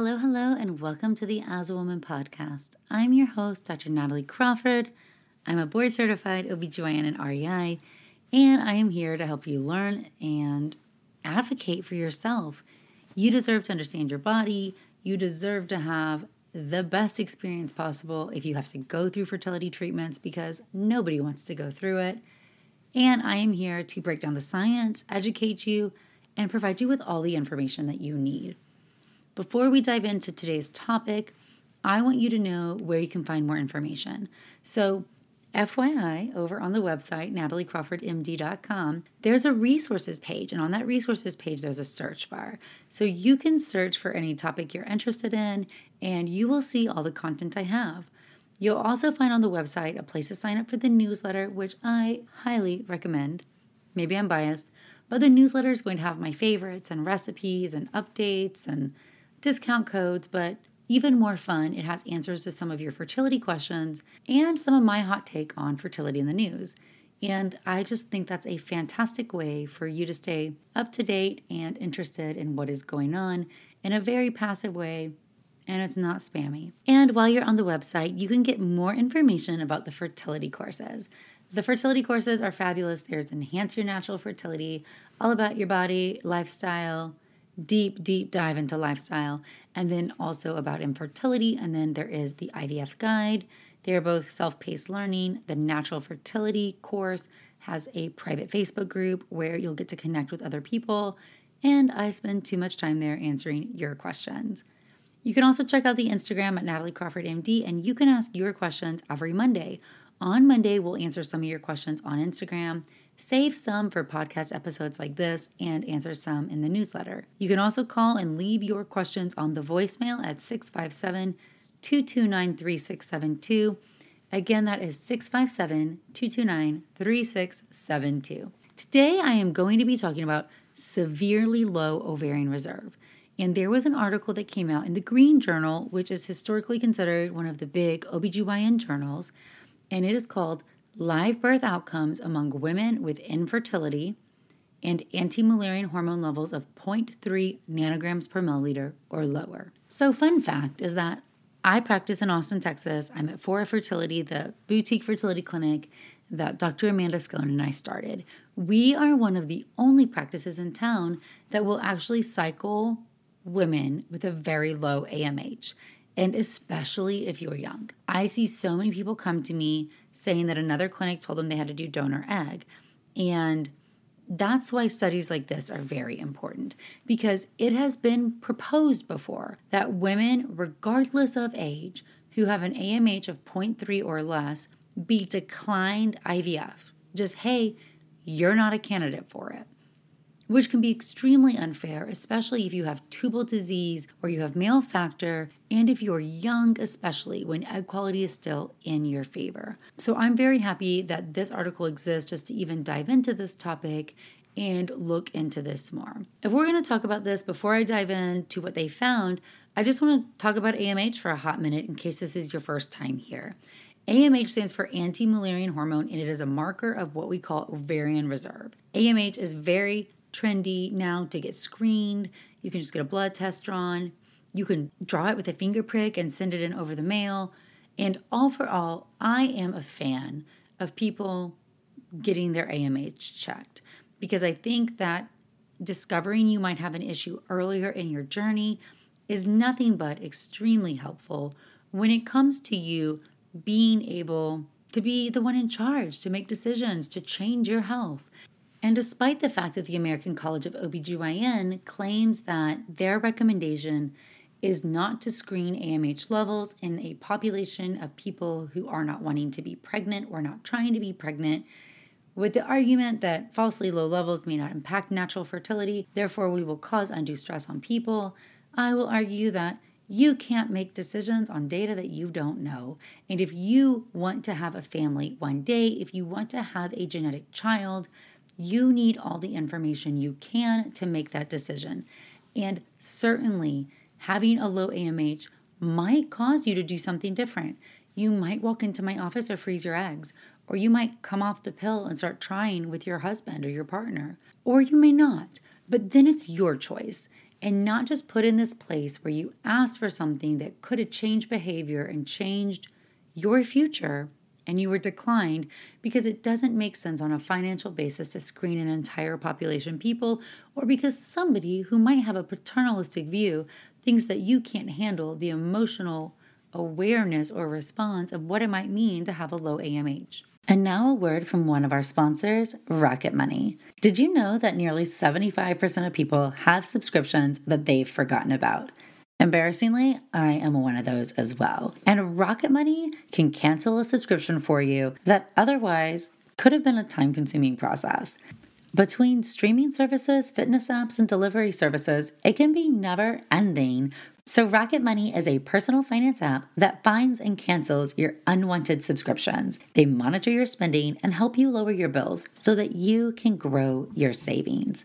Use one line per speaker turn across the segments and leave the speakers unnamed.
Hello, hello, and welcome to the As a Woman podcast. I'm your host, Dr. Natalie Crawford. I'm a board certified OBGYN and REI, and I am here to help you learn and advocate for yourself. You deserve to understand your body. You deserve to have the best experience possible if you have to go through fertility treatments because nobody wants to go through it. And I am here to break down the science, educate you, and provide you with all the information that you need. Before we dive into today's topic, I want you to know where you can find more information. So, FYI, over on the website, nataliecrawfordmd.com, there's a resources page. And on that resources page, there's a search bar. So you can search for any topic you're interested in, and you will see all the content I have. You'll also find on the website a place to sign up for the newsletter, which I highly recommend. Maybe I'm biased, but the newsletter is going to have my favorites and recipes and updates and discount codes, but even more fun, it has answers to some of your fertility questions and some of my hot take on fertility in the news. And I just think that's a fantastic way for you to stay up to date and interested in what is going on in a very passive way, and it's not spammy. And while you're on the website, you can get more information about the fertility courses. The fertility courses are fabulous. There's Enhance Your Natural Fertility, all about your body, lifestyle, deep, deep dive into lifestyle, and then also about infertility. And then there is the IVF guide. They are both self paced learning. The natural fertility course has a private Facebook group where you'll get to connect with other people. And I spend too much time there answering your questions. You can also check out the Instagram at Natalie Crawford MD, and you can ask your questions every Monday. On Monday, we'll answer some of your questions on Instagram Save some for podcast episodes like this and answer some in the newsletter. You can also call and leave your questions on the voicemail at 657 229 3672. Again, that is 657 229 3672. Today, I am going to be talking about severely low ovarian reserve. And there was an article that came out in the Green Journal, which is historically considered one of the big OBGYN journals, and it is called live birth outcomes among women with infertility and anti Mullerian hormone levels of 0.3 nanograms per milliliter or lower. So, fun fact is that I practice in Austin, Texas. I'm at Fora Fertility, the boutique fertility clinic that Dr. Amanda Skillern and I started. We are one of the only practices in town that will actually cycle women with a very low AMH, and especially if you're young. I see so many people come to me saying that another clinic told them they had to do donor egg. And that's why studies like this are very important because it has been proposed before that women, regardless of age, who have an AMH of 0.3 or less, be declined IVF. Just, hey, you're not a candidate for it which can be extremely unfair, especially if you have tubal disease or you have male factor, and if you're young, especially when egg quality is still in your favor. So I'm very happy that this article exists just to even dive into this topic and look into this more. If we're going to talk about this before I dive into what they found, I just want to talk about AMH for a hot minute in case this is your first time here. AMH stands for anti Mullerian hormone, and it is a marker of what we call ovarian reserve. AMH is very trendy now to get screened. You can just get a blood test drawn. You can draw it with a finger prick and send it in over the mail. And all for all, I am a fan of people getting their AMH checked because I think that discovering you might have an issue earlier in your journey is nothing but extremely helpful when it comes to you being able to be the one in charge, to make decisions, to change your health. And despite the fact that the American College of OBGYN claims that their recommendation is not to screen AMH levels in a population of people who are not wanting to be pregnant or not trying to be pregnant, with the argument that falsely low levels may not impact natural fertility, therefore, we will cause undue stress on people, I will argue that you can't make decisions on data that you don't know. And if you want to have a family one day, if you want to have a genetic child, you need all the information you can to make that decision. And certainly, having a low AMH might cause you to do something different. You might walk into my office or freeze your eggs, or you might come off the pill and start trying with your husband or your partner, or you may not. But then it's your choice and not just put in this place where you ask for something that could have changed behavior and changed your future and you were declined because it doesn't make sense on a financial basis to screen an entire population people or because somebody who might have a paternalistic view thinks that you can't handle the emotional awareness or response of what it might mean to have a low AMH. And now a word from one of our sponsors, Rocket Money. Did you know that nearly 75% of people have subscriptions that they've forgotten about? Embarrassingly, I am one of those as well. And Rocket Money can cancel a subscription for you that otherwise could have been a time consuming process. Between streaming services, fitness apps, and delivery services, it can be never ending so, Rocket Money is a personal finance app that finds and cancels your unwanted subscriptions. They monitor your spending and help you lower your bills so that you can grow your savings.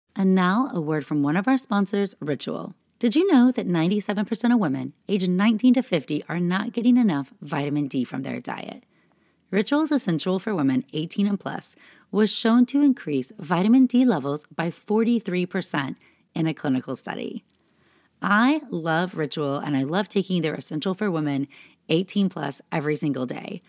And now a word from one of our sponsors, Ritual. Did you know that 97% of women aged 19 to 50 are not getting enough vitamin D from their diet? Ritual's essential for women 18 and plus was shown to increase vitamin D levels by 43% in a clinical study. I love Ritual and I love taking their Essential for Women 18 plus every single day.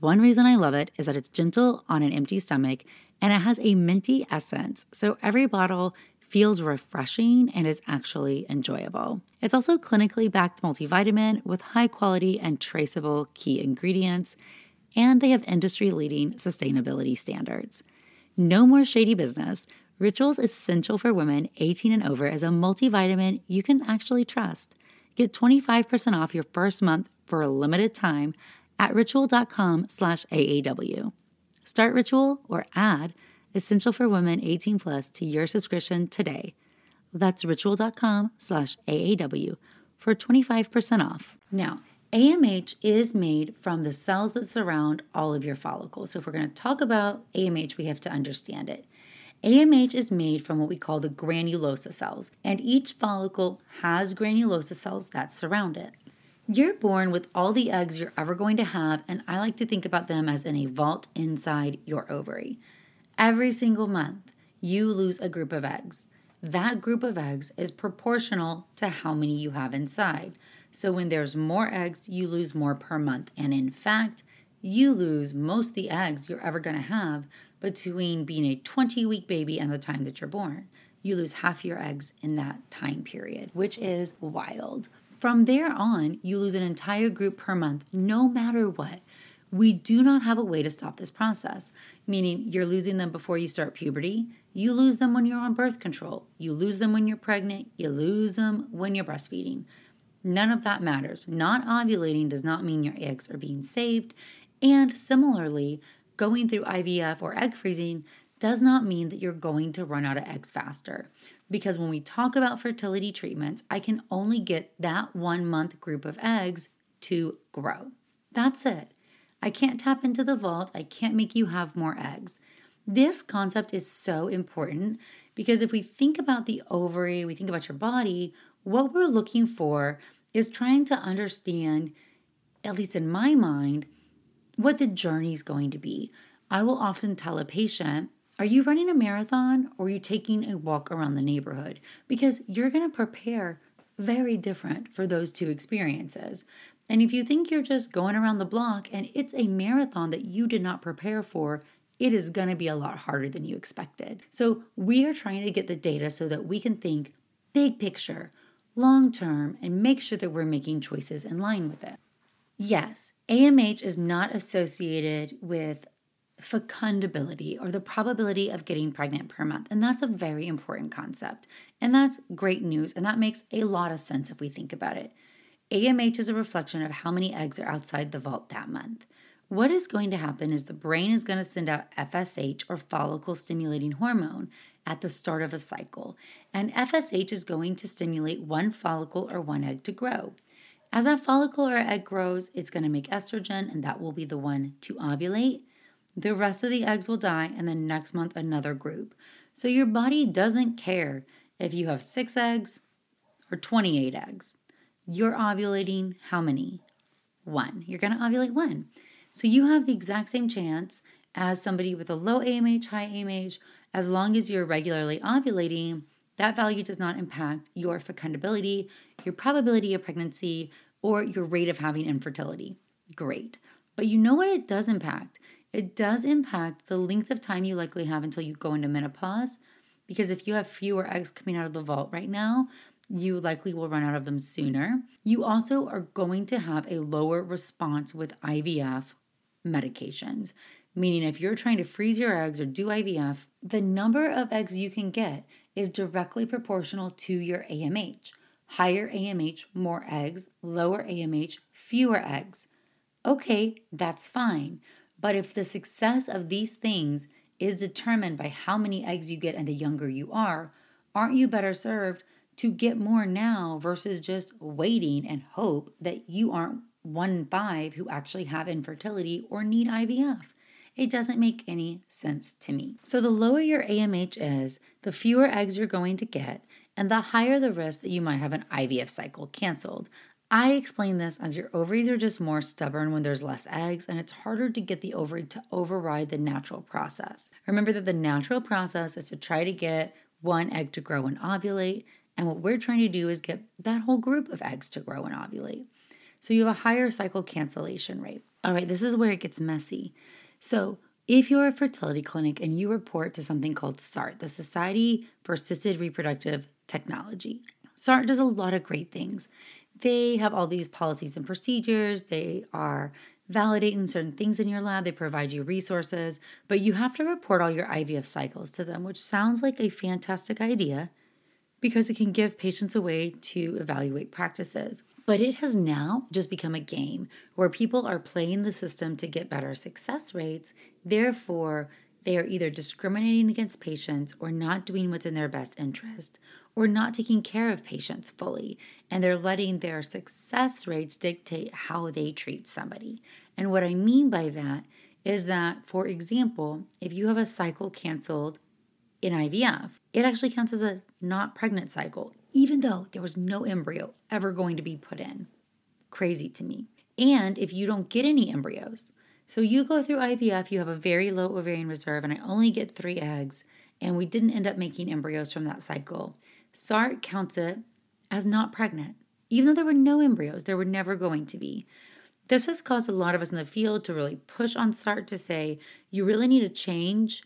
One reason I love it is that it's gentle on an empty stomach and it has a minty essence, so every bottle feels refreshing and is actually enjoyable. It's also clinically backed multivitamin with high quality and traceable key ingredients and they have industry leading sustainability standards. No more shady business. Rituals Essential for Women 18 and over is a multivitamin you can actually trust. Get 25% off your first month for a limited time at ritual.com slash AAW. Start Ritual or add Essential for Women 18 plus to your subscription today. That's ritual.com slash AAW for 25% off. Now, AMH is made from the cells that surround all of your follicles. So, if we're going to talk about AMH, we have to understand it. AMH is made from what we call the granulosa cells, and each follicle has granulosa cells that surround it. You're born with all the eggs you're ever going to have, and I like to think about them as in a vault inside your ovary. Every single month, you lose a group of eggs. That group of eggs is proportional to how many you have inside. So when there's more eggs, you lose more per month. And in fact, you lose most the eggs you're ever going to have between being a 20 week baby and the time that you're born. You lose half your eggs in that time period, which is wild. From there on, you lose an entire group per month, no matter what. We do not have a way to stop this process, meaning you're losing them before you start puberty. You lose them when you're on birth control. You lose them when you're pregnant. You lose them when you're breastfeeding None of that matters. Not ovulating does not mean your eggs are being saved. And similarly, going through IVF or egg freezing does not mean that you're going to run out of eggs faster. Because when we talk about fertility treatments, I can only get that one month group of eggs to grow. That's it. I can't tap into the vault. I can't make you have more eggs. This concept is so important because if we think about the ovary, we think about your body, what we're looking for is trying to understand, at least in my mind, what the journey is going to be. I will often tell a patient, Are you running a marathon or are you taking a walk around the neighborhood? Because you're going to prepare very different for those two experiences. And if you think you're just going around the block and it's a marathon that you did not prepare for, it is going to be a lot harder than you expected. So, we are trying to get the data so that we can think big picture, long term, and make sure that we're making choices in line with it. Yes, AMH is not associated with fecundability or the probability of getting pregnant per month. And that's a very important concept. And that's great news. And that makes a lot of sense if we think about it. AMH is a reflection of how many eggs are outside the vault that month. What is going to happen is the brain is going to send out FSH or follicle stimulating hormone at the start of a cycle, and FSH is going to stimulate one follicle or one egg to grow. As that follicle or egg grows, it's going to make estrogen, and that will be the one to ovulate. The rest of the eggs will die, and then next month, another group. So your body doesn't care if you have six eggs or 28 eggs. You're ovulating how many? One. You're going to ovulate one. So you have the exact same chance as somebody with a low AMH, high AMH, as long as you're regularly ovulating. That value does not impact your fecundability, your probability of pregnancy, or your rate of having infertility. Great. But you know what it does impact? It does impact the length of time you likely have until you go into menopause. Because if you have fewer eggs coming out of the vault right now, you likely will run out of them sooner. You also are going to have a lower response with IVF medications, meaning if you're trying to freeze your eggs or do IVF, the number of eggs you can get is directly proportional to your AMH. Higher AMH, more eggs, lower AMH, fewer eggs. Okay, that's fine. But if the success of these things is determined by how many eggs you get and the younger you are, aren't you better served to get more now versus just waiting and hope that you aren't one in five who actually have infertility or need IVF? It doesn't make any sense to me. So, the lower your AMH is, the fewer eggs you're going to get, and the higher the risk that you might have an IVF cycle canceled. I explain this as your ovaries are just more stubborn when there's less eggs, and it's harder to get the ovary to override the natural process. Remember that the natural process is to try to get one egg to grow and ovulate, and what we're trying to do is get that whole group of eggs to grow and ovulate. So you have a higher cycle cancellation rate. All right, this is where it gets messy. So, if you're a fertility clinic and you report to something called SART, the Society for Assisted Reproductive Technology, SART does a lot of great things. They have all these policies and procedures. They are validating certain things in your lab. They provide you resources, but you have to report all your IVF cycles to them, which sounds like a fantastic idea because it can give patients a way to evaluate practices. But it has now just become a game where people are playing the system to get better success rates. Therefore, they are either discriminating against patients or not doing what's in their best interest or not taking care of patients fully. And they're letting their success rates dictate how they treat somebody. And what I mean by that is that, for example, if you have a cycle canceled in IVF, it actually counts as a not pregnant cycle, even though there was no embryo ever going to be put in. Crazy to me. And if you don't get any embryos, so you go through IVF, you have a very low ovarian reserve, and I only get three eggs, and we didn't end up making embryos from that cycle. SART counts it as not pregnant, even though there were no embryos, there were never going to be. This has caused a lot of us in the field to really push on SART to say you really need to change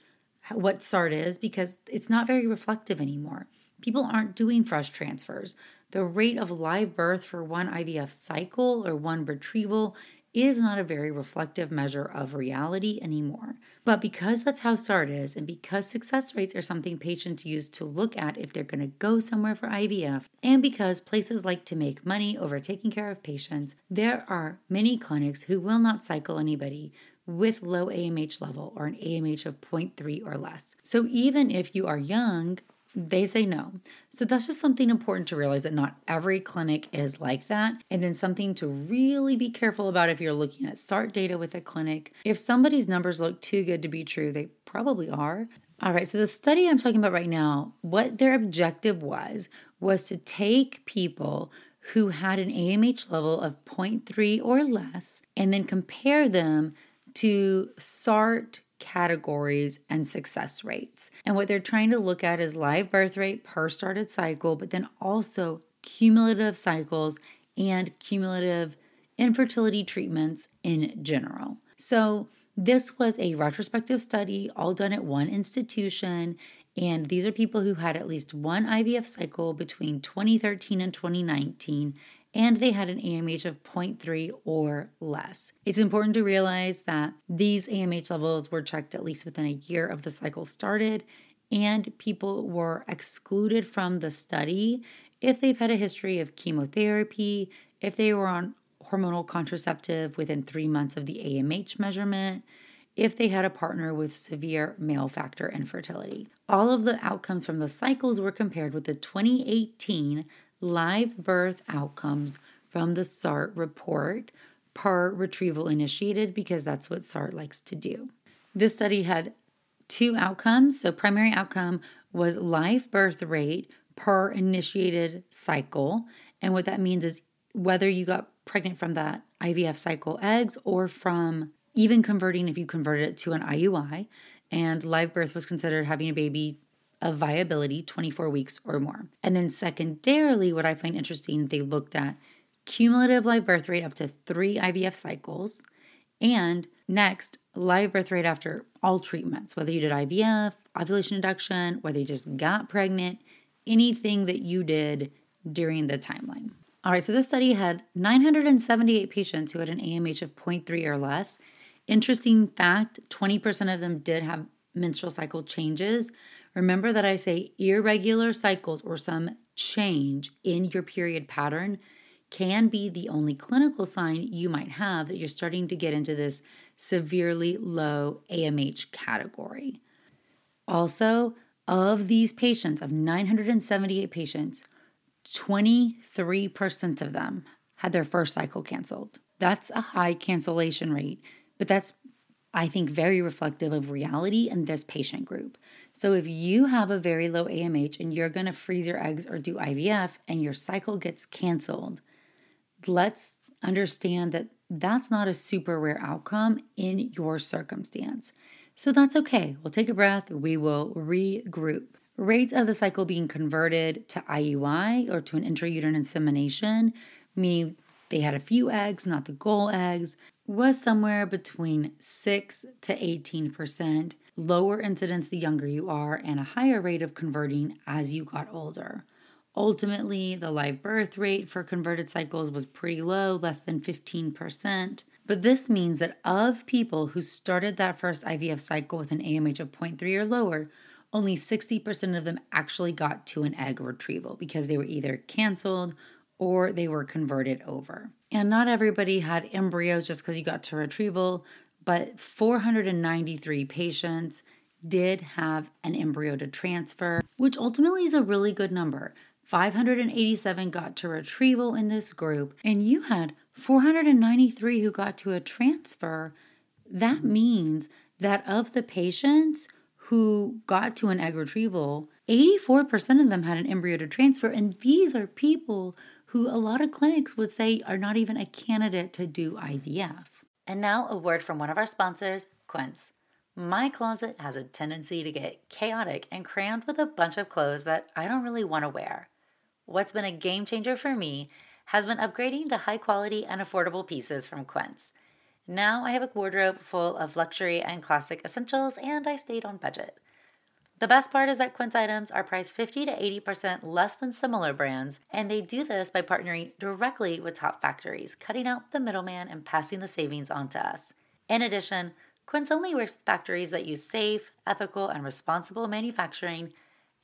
what SART is because it's not very reflective anymore. People aren't doing fresh transfers. The rate of live birth for one IVF cycle or one retrieval is not a very reflective measure of reality anymore. But because that's how SART is, and because success rates are something patients use to look at if they're going to go somewhere for IVF, and because places like to make money over taking care of patients, there are many clinics who will not cycle anybody with low AMH level or an AMH of 0.3 or less. So even if you are young, they say no. So that's just something important to realize that not every clinic is like that. And then something to really be careful about if you're looking at SART data with a clinic. If somebody's numbers look too good to be true, they probably are. All right, so the study I'm talking about right now, what their objective was, was to take people who had an AMH level of 0.3 or less and then compare them to SART categories and success rates. And what they're trying to look at is live birth rate per started cycle, but then also cumulative cycles and cumulative infertility treatments in general. So, this was a retrospective study all done at one institution. And these are people who had at least one IVF cycle between 2013 and 2019 and they had an AMH of 0.3 or less. It's important to realize that these AMH levels were checked at least within a year of the cycle started, and people were excluded from the study if they've had a history of chemotherapy, if they were on hormonal contraceptive within three months of the AMH measurement, if they had a partner with severe male factor infertility. All of the outcomes from the cycles were compared with the 2018 live birth outcomes from the SART report per retrieval initiated because that's what SART likes to do. This study had two outcomes. So, primary outcome was live birth rate per initiated cycle. And what that means is whether you got pregnant from that IVF cycle eggs or from even converting if you converted it to an IUI. And live birth was considered having a baby of viability 24 weeks or more. And then, secondarily, what I find interesting, they looked at cumulative live birth rate up to three IVF cycles. And next, live birth rate after all treatments, whether you did IVF, ovulation induction, whether you just got pregnant, anything that you did during the timeline. All right, so this study had 978 patients who had an AMH of 0.3 or less. Interesting fact 20% of them did have menstrual cycle changes, Remember that I say irregular cycles or some change in your period pattern can be the only clinical sign you might have that you're starting to get into this severely low AMH category. Also, of these patients, of 978 patients, 23% of them had their first cycle canceled. That's a high cancellation rate, but that's, I think, very reflective of reality in this patient group. So if you have a very low AMH and you're going to freeze your eggs or do IVF and your cycle gets canceled, let's understand that that's not a super rare outcome in your circumstance. So that's okay. We'll take a breath, we will regroup. Rates of the cycle being converted to IUI or to an intrauterine insemination, meaning they had a few eggs, not the goal eggs, was somewhere between 6 to 18% lower incidence the younger you are, and a higher rate of converting as you got older. Ultimately, the live birth rate for converted cycles was pretty low, less than 15%. But this means that of people who started that first IVF cycle with an AMH of 0.3 or lower, only 60% of them actually got to an egg retrieval because they were either canceled or they were converted over. And not everybody had embryos just because you got to retrieval but 493 patients did have an embryo to transfer, which ultimately is a really good number. 587 got to retrieval in this group, and you had 493 who got to a transfer. That means that of the patients who got to an egg retrieval, 84% of them had an embryo to transfer. And these are people who a lot of clinics would say are not even a candidate to do IVF. And now, a word from one of our sponsors, Quince. My closet has a tendency to get chaotic and crammed with a bunch of clothes that I don't really want to wear. What's been a game changer for me has been upgrading to high quality and affordable pieces from Quince. Now I have a wardrobe full of luxury and classic essentials, and I stayed on budget. The best part is that Quince items are priced 50 to 80% less than similar brands, and they do this by partnering directly with top factories, cutting out the middleman and passing the savings on to us. In addition, Quince only works with factories that use safe, ethical, and responsible manufacturing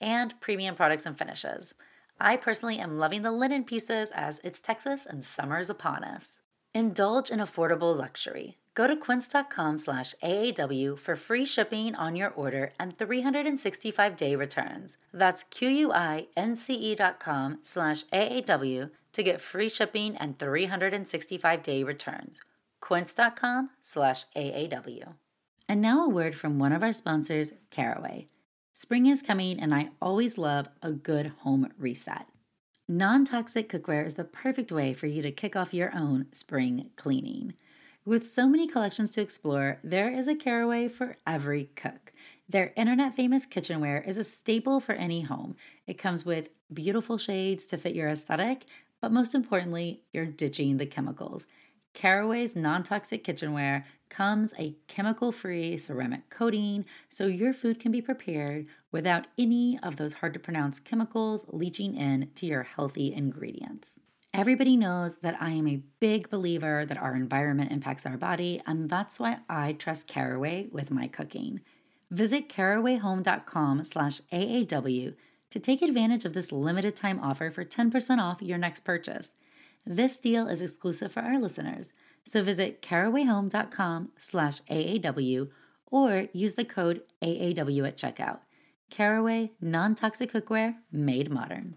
and premium products and finishes. I personally am loving the linen pieces as it's Texas and summer is upon us. Indulge in affordable luxury. Go to quince.com slash AAW for free shipping on your order and 365-day returns. That's Q-U-I-N-C-E dot com slash AAW to get free shipping and 365-day returns. quince.com slash AAW. And now a word from one of our sponsors, Caraway. Spring is coming and I always love a good home reset. Non toxic cookware is the perfect way for you to kick off your own spring cleaning. With so many collections to explore, there is a caraway for every cook. Their internet famous kitchenware is a staple for any home. It comes with beautiful shades to fit your aesthetic, but most importantly, you're ditching the chemicals. Caraway's non toxic kitchenware comes a chemical free ceramic coating so your food can be prepared without any of those hard to pronounce chemicals leaching in to your healthy ingredients. Everybody knows that I am a big believer that our environment impacts our body, and that's why I trust Caraway with my cooking. Visit carawayhome.com slash AAW to take advantage of this limited time offer for 10% off your next purchase. This deal is exclusive for our listeners, so visit carawayhome.com slash AAW or use the code AAW at checkout. Caraway non-toxic cookware made modern.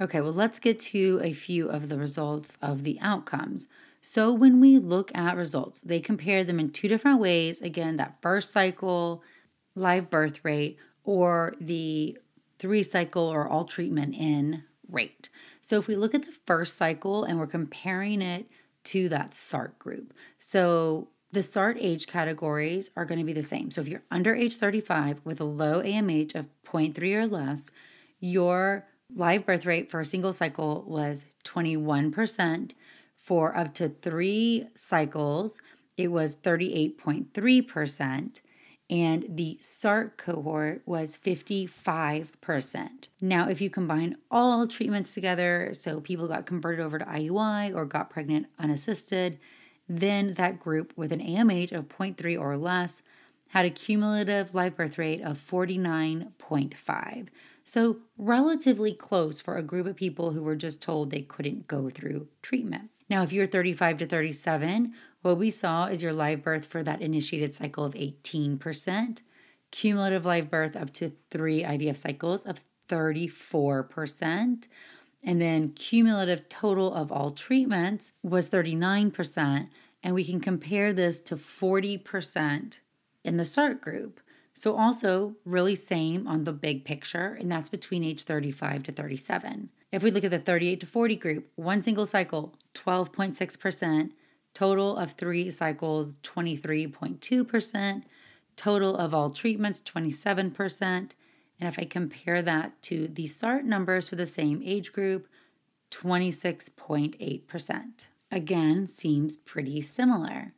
Okay, well, let's get to a few of the results of the outcomes. So, when we look at results, they compare them in two different ways. Again, that first cycle live birth rate or the three cycle or all treatment in rate. So, if we look at the first cycle and we're comparing it to that SART group, so the SART age categories are going to be the same. So, if you're under age 35 with a low AMH of 0.3 or less, your live birth rate for a single cycle was 21%. For up to three cycles, it was 38.3%. And the SART cohort was 55%. Now, if you combine all treatments together, so people got converted over to IUI or got pregnant unassisted, then that group with an AMH of 0.3 or less had a cumulative live birth rate of 49.5. So, relatively close for a group of people who were just told they couldn't go through treatment. Now, if you're 35 to 37, what we saw is your live birth for that initiated cycle of 18%, cumulative live birth up to three IVF cycles of 34%, and then cumulative total of all treatments was 39%. And we can compare this to 40% in the SART group. So, also really same on the big picture, and that's between age 35 to 37. If we look at the 38 to 40 group, one single cycle, 12.6%, total of three cycles, 23.2%, total of all treatments, 27%. And if I compare that to the SART numbers for the same age group, 26.8%. Again, seems pretty similar.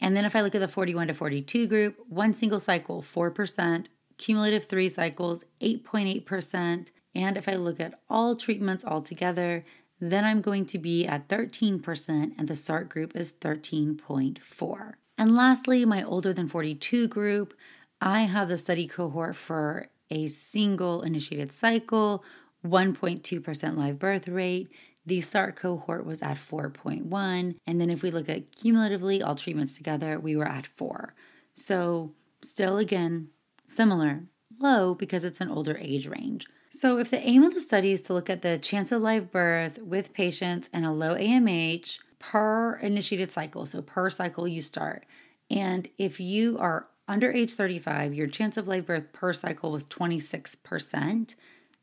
And then if I look at the 41 to 42 group, one single cycle, 4%, cumulative three cycles, 8.8%. And if I look at all treatments altogether, then I'm going to be at 13%, and the SART group is 13.4. And lastly, my older than 42 group, I have the study cohort for a single initiated cycle, 1.2% live birth rate, the SART cohort was at 4.1. And then if we look at cumulatively all treatments together, we were at 4. So, still again, similar, low because it's an older age range. So, if the aim of the study is to look at the chance of live birth with patients and a low AMH per initiated cycle, so per cycle you start, and if you are under age 35, your chance of live birth per cycle was 26%,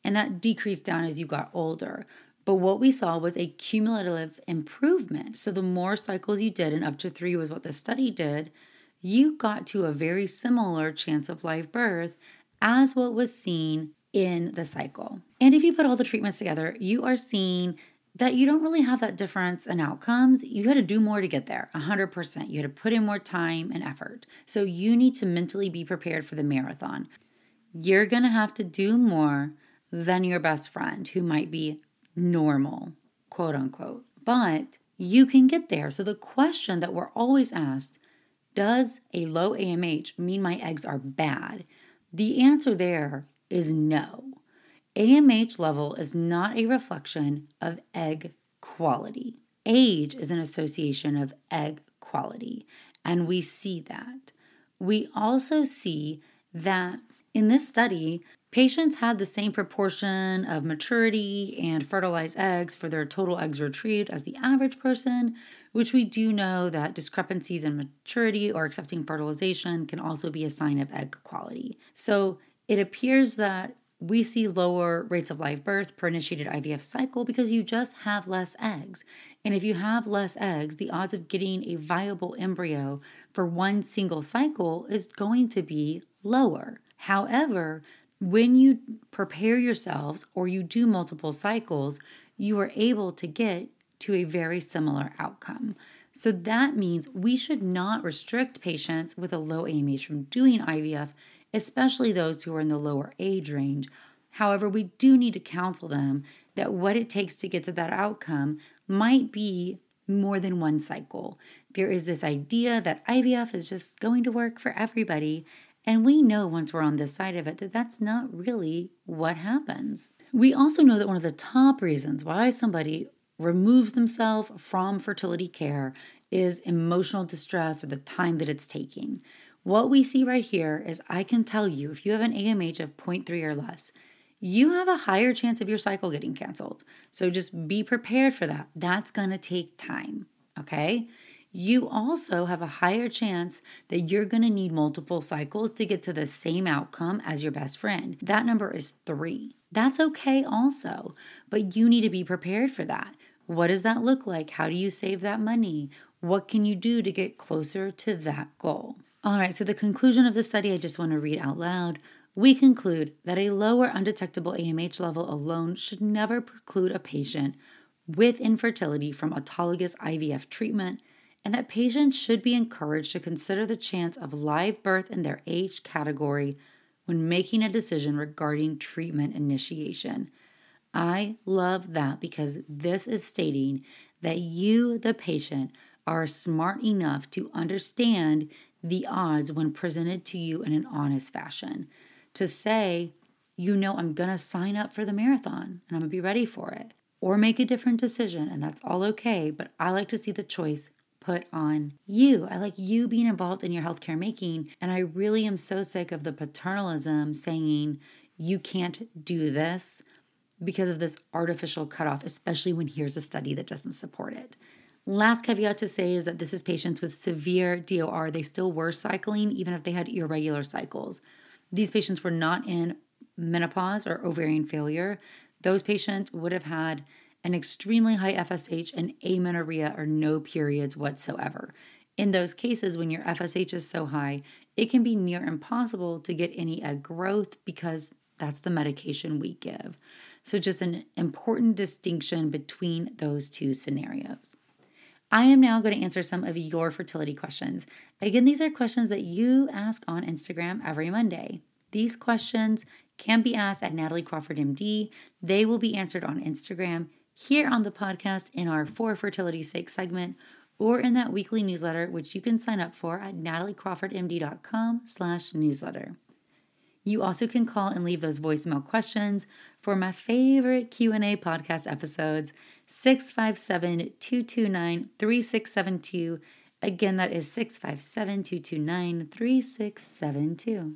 and that decreased down as you got older. But what we saw was a cumulative improvement. So the more cycles you did, and up to three was what the study did, you got to a very similar chance of live birth as what was seen in the cycle. And if you put all the treatments together, you are seeing that you don't really have that difference in outcomes. You had to do more to get there, 100%. You had to put in more time and effort. So you need to mentally be prepared for the marathon. You're to have to do more than your best friend who might be normal, quote unquote. But you can get there. So the question that we're always asked does a low AMH mean my eggs are bad? The answer there is no. AMH level is not a reflection of egg quality. Age is an association of egg quality, and we see that. We also see that in this study, Patients had the same proportion of maturity and fertilized eggs for their total eggs retrieved as the average person, which we do know that discrepancies in maturity or accepting fertilization can also be a sign of egg quality. So it appears that we see lower rates of live birth per initiated IVF cycle because you just have less eggs. And if you have less eggs, the odds of getting a viable embryo for one single cycle is going to be lower. However, when you prepare yourselves or you do multiple cycles, you are able to get to a very similar outcome. So that means we should not restrict patients with a low AMH from doing IVF, especially those who are in the lower age range. However, we do need to counsel them that what it takes to get to that outcome might be more than one cycle. There is this idea that IVF is just going to work for everybody, and we know once we're on this side of it that that's not really what happens. We also know that one of the top reasons why somebody removes themselves from fertility care is emotional distress or the time that it's taking. What we see right here is I can tell you if you have an AMH of 0.3 or less, you have a higher chance of your cycle getting canceled. So just be prepared for that. That's going to take time. Okay you also have a higher chance that you're going to need multiple cycles to get to the same outcome as your best friend. That number is three. That's okay, also, but you need to be prepared for that. What does that look like? How do you save that money? What can you do to get closer to that goal? All right, so the conclusion of the study I just want to read out loud. We conclude that a lower undetectable AMH level alone should never preclude a patient with infertility from autologous IVF treatment and that patients should be encouraged to consider the chance of live birth in their age category when making a decision regarding treatment initiation. I love that because this is stating that you, the patient, are smart enough to understand the odds when presented to you in an honest fashion. To say, you know, I'm going to sign up for the marathon and I'm going to be ready for it, or make a different decision, and that's all okay. But I like to see the choice put on you. I like you being involved in your healthcare making. And I really am so sick of the paternalism saying, you can't do this because of this artificial cutoff, especially when here's a study that doesn't support it. Last caveat to say is that this is patients with severe DOR. They still were cycling, even if they had irregular cycles. These patients were not in menopause or ovarian failure. Those patients would have had an extremely high FSH, and amenorrhea or no periods whatsoever. In those cases, when your FSH is so high, it can be near impossible to get any egg growth because that's the medication we give. So, just an important distinction between those two scenarios. I am now going to answer some of your fertility questions. Again, these are questions that you ask on Instagram every Monday. These questions can be asked at Natalie Crawford MD. They will be answered on Instagram here on the podcast in our For Fertility's Sake segment or in that weekly newsletter, which you can sign up for at nataliecrawfordmd.com slash newsletter. You also can call and leave those voicemail questions for my favorite Q&A podcast episodes, 657-229-3672. Again, that is 657-229-3672.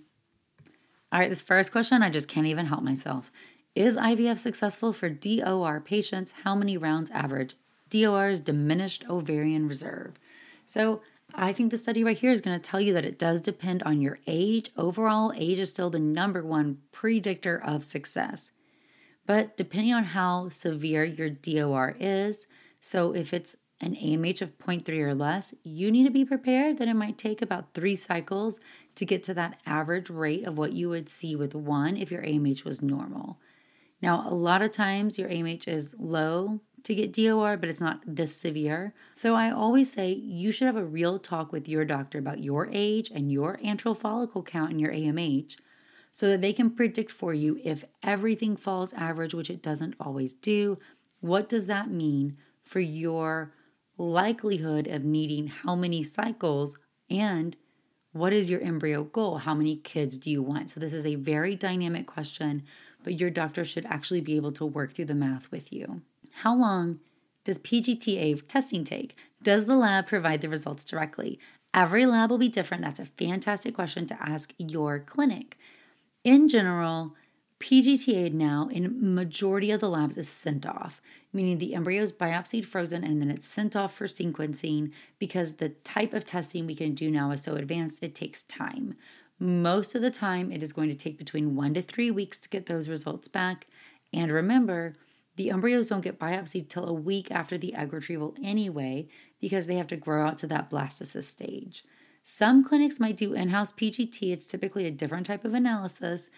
All right, this first question, I just can't even help myself. Is IVF successful for DOR patients? How many rounds average? DOR's diminished ovarian reserve. So, I think the study right here is going to tell you that it does depend on your age. Overall, age is still the number one predictor of success. But depending on how severe your DOR is, so if it's an AMH of 0.3 or less, you need to be prepared that it might take about three cycles to get to that average rate of what you would see with one if your AMH was normal. Now, a lot of times your AMH is low to get DOR, but it's not this severe. So I always say you should have a real talk with your doctor about your age and your antral follicle count and your AMH so that they can predict for you if everything falls average, which it doesn't always do. What does that mean for your likelihood of needing how many cycles and what is your embryo goal? How many kids do you want? So, this is a very dynamic question, but your doctor should actually be able to work through the math with you. How long does PGTA testing take? Does the lab provide the results directly? Every lab will be different. That's a fantastic question to ask your clinic. In general, PGTA now in majority of the labs is sent off, meaning the embryo is biopsied frozen and then it's sent off for sequencing because the type of testing we can do now is so advanced it takes time. Most of the time it is going to take between 1 to 3 weeks to get those results back. And remember, the embryos don't get biopsied till a week after the egg retrieval anyway, because they have to grow out to that blastocyst stage. Some clinics might do in house PGT, it's typically a different type of analysis,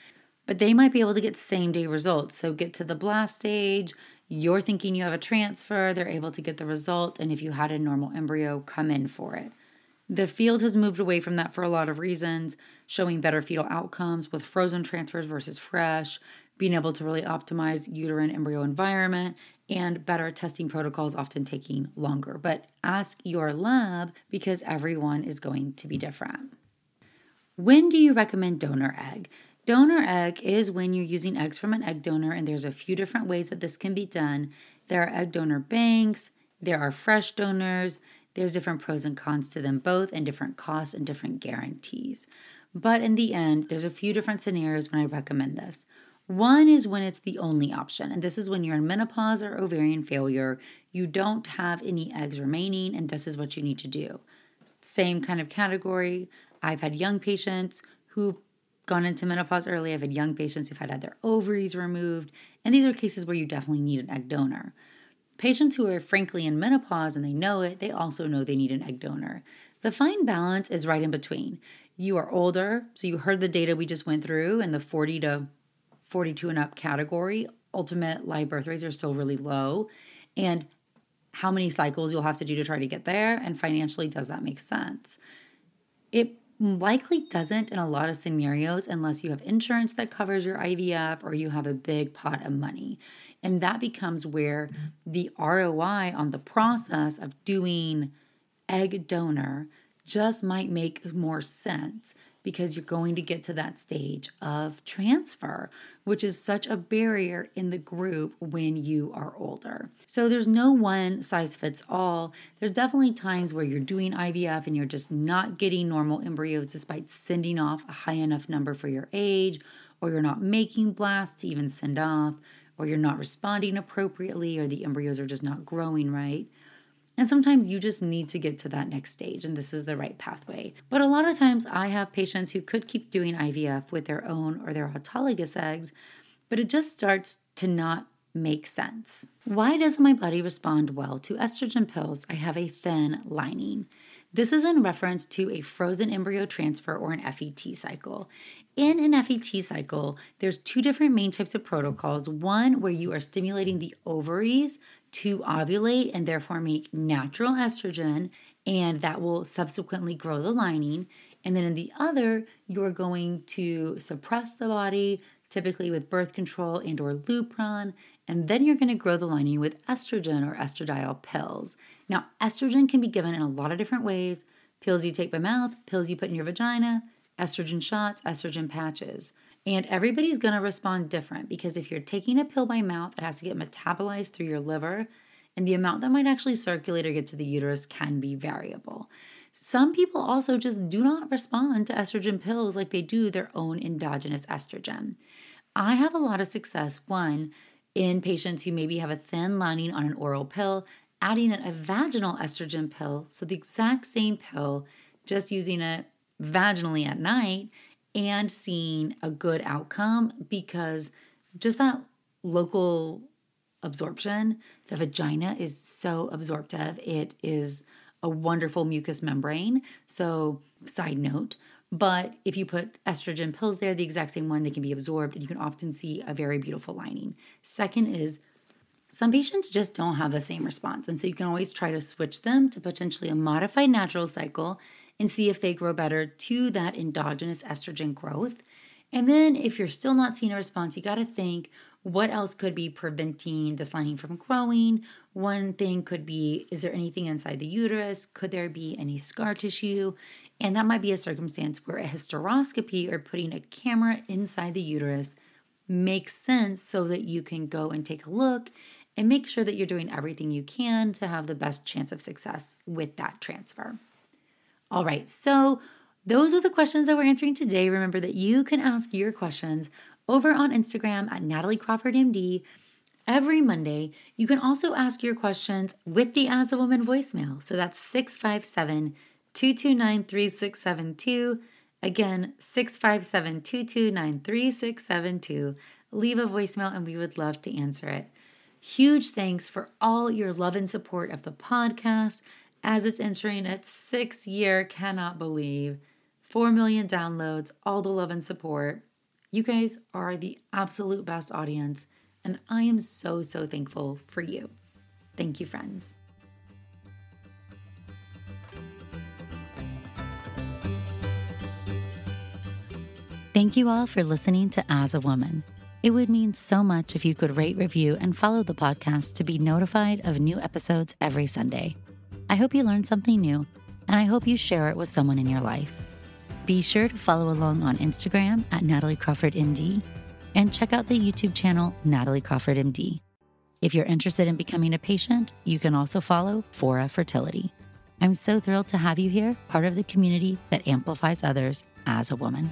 but they might be able to get same day results. So, get to the blast stage, you're thinking you have a transfer, they're able to get the result, and if you had a normal embryo, come in for it. The field has moved away from that for a lot of reasons, showing better fetal outcomes with frozen transfers versus fresh, being able to really optimize uterine embryo environment, and better testing protocols often taking longer. But ask your lab because everyone is going to be different. When do you recommend donor egg? Donor egg is when you're using eggs from an egg donor, and there's a few different ways that this can be done. There are egg donor banks, there are fresh donors, there's different pros and cons to them both, and different costs and different guarantees. But in the end, there's a few different scenarios when I recommend this. One is when it's the only option, and this is when you're in menopause or ovarian failure, you don't have any eggs remaining, and this is what you need to do. Same kind of category. I've had young patients who've gone into menopause early. I've had young patients who've had, had their ovaries removed, and these are cases where you definitely need an egg donor. Patients who are frankly in menopause and they know it, they also know they need an egg donor. The fine balance is right in between. You are older, so you heard the data we just went through, and the 40 to 42 and up category, ultimate live birth rates are still really low. And how many cycles you'll have to do to try to get there, and financially, does that make sense? It likely doesn't in a lot of scenarios unless you have insurance that covers your IVF or you have a big pot of money. And that becomes where the ROI on the process of doing egg donor just might make more sense because you're going to get to that stage of transfer, which is such a barrier in the group when you are older. So there's no one size fits all. There's definitely times where you're doing IVF and you're just not getting normal embryos despite sending off a high enough number for your age, or you're not making blasts to even send off, or you're not responding appropriately, or the embryos are just not growing right. And sometimes you just need to get to that next stage, and this is the right pathway. But a lot of times, I have patients who could keep doing IVF with their own or their autologous eggs, but it just starts to not make sense. Why does my body respond well to estrogen pills? I have a thin lining. This is in reference to a frozen embryo transfer or an FET cycle. In an FET cycle, there's two different main types of protocols. One where you are stimulating the ovaries to ovulate and therefore make natural estrogen, and that will subsequently grow the lining. And then in the other, you're going to suppress the body, typically with birth control and or Lupron, and then you're going to grow the lining with estrogen or estradiol pills. Now, estrogen can be given in a lot of different ways. Pills you take by mouth, pills you put in your vagina, estrogen shots, estrogen patches. And everybody's going to respond different because if you're taking a pill by mouth, it has to get metabolized through your liver, and the amount that might actually circulate or get to the uterus can be variable. Some people also just do not respond to estrogen pills like they do their own endogenous estrogen. I have a lot of success, one, in patients who maybe have a thin lining on an oral pill adding in a vaginal estrogen pill, so the exact same pill, just using it vaginally at night and seeing a good outcome because just that local absorption, the vagina is so absorptive. It is a wonderful mucous membrane. So, side note, but if you put estrogen pills there, the exact same one, they can be absorbed and you can often see a very beautiful lining. Second is some patients just don't have the same response. And so you can always try to switch them to potentially a modified natural cycle and see if they grow better to that endogenous estrogen growth. And then if you're still not seeing a response, you got to think what else could be preventing this lining from growing? One thing could be is there anything inside the uterus? Could there be any scar tissue? And that might be a circumstance where a hysteroscopy or putting a camera inside the uterus makes sense so that you can go and take a look and make sure that you're doing everything you can to have the best chance of success with that transfer. All right, so those are the questions that we're answering today. Remember that you can ask your questions over on Instagram at Natalie Crawford MD every Monday. You can also ask your questions with the As a Woman voicemail. So that's 657 229 3672. Again, 657 229 3672. Leave a voicemail and we would love to answer it. Huge thanks for all your love and support of the podcast as it's entering its sixth year. Cannot believe. 4 million downloads, all the love and support. You guys are the absolute best audience, and I am so, so thankful for you. Thank you, friends. Thank you all for listening to As a Woman. It would mean so much if you could rate, review, and follow the podcast to be notified of new episodes every Sunday. I hope you learned something new, and I hope you share it with someone in your life. Be sure to follow along on Instagram at Natalie Crawford MD and check out the YouTube channel Natalie Crawford MD. If you're interested in becoming a patient, you can also follow Fora Fertility. I'm so thrilled to have you here, part of the community that amplifies others as a woman.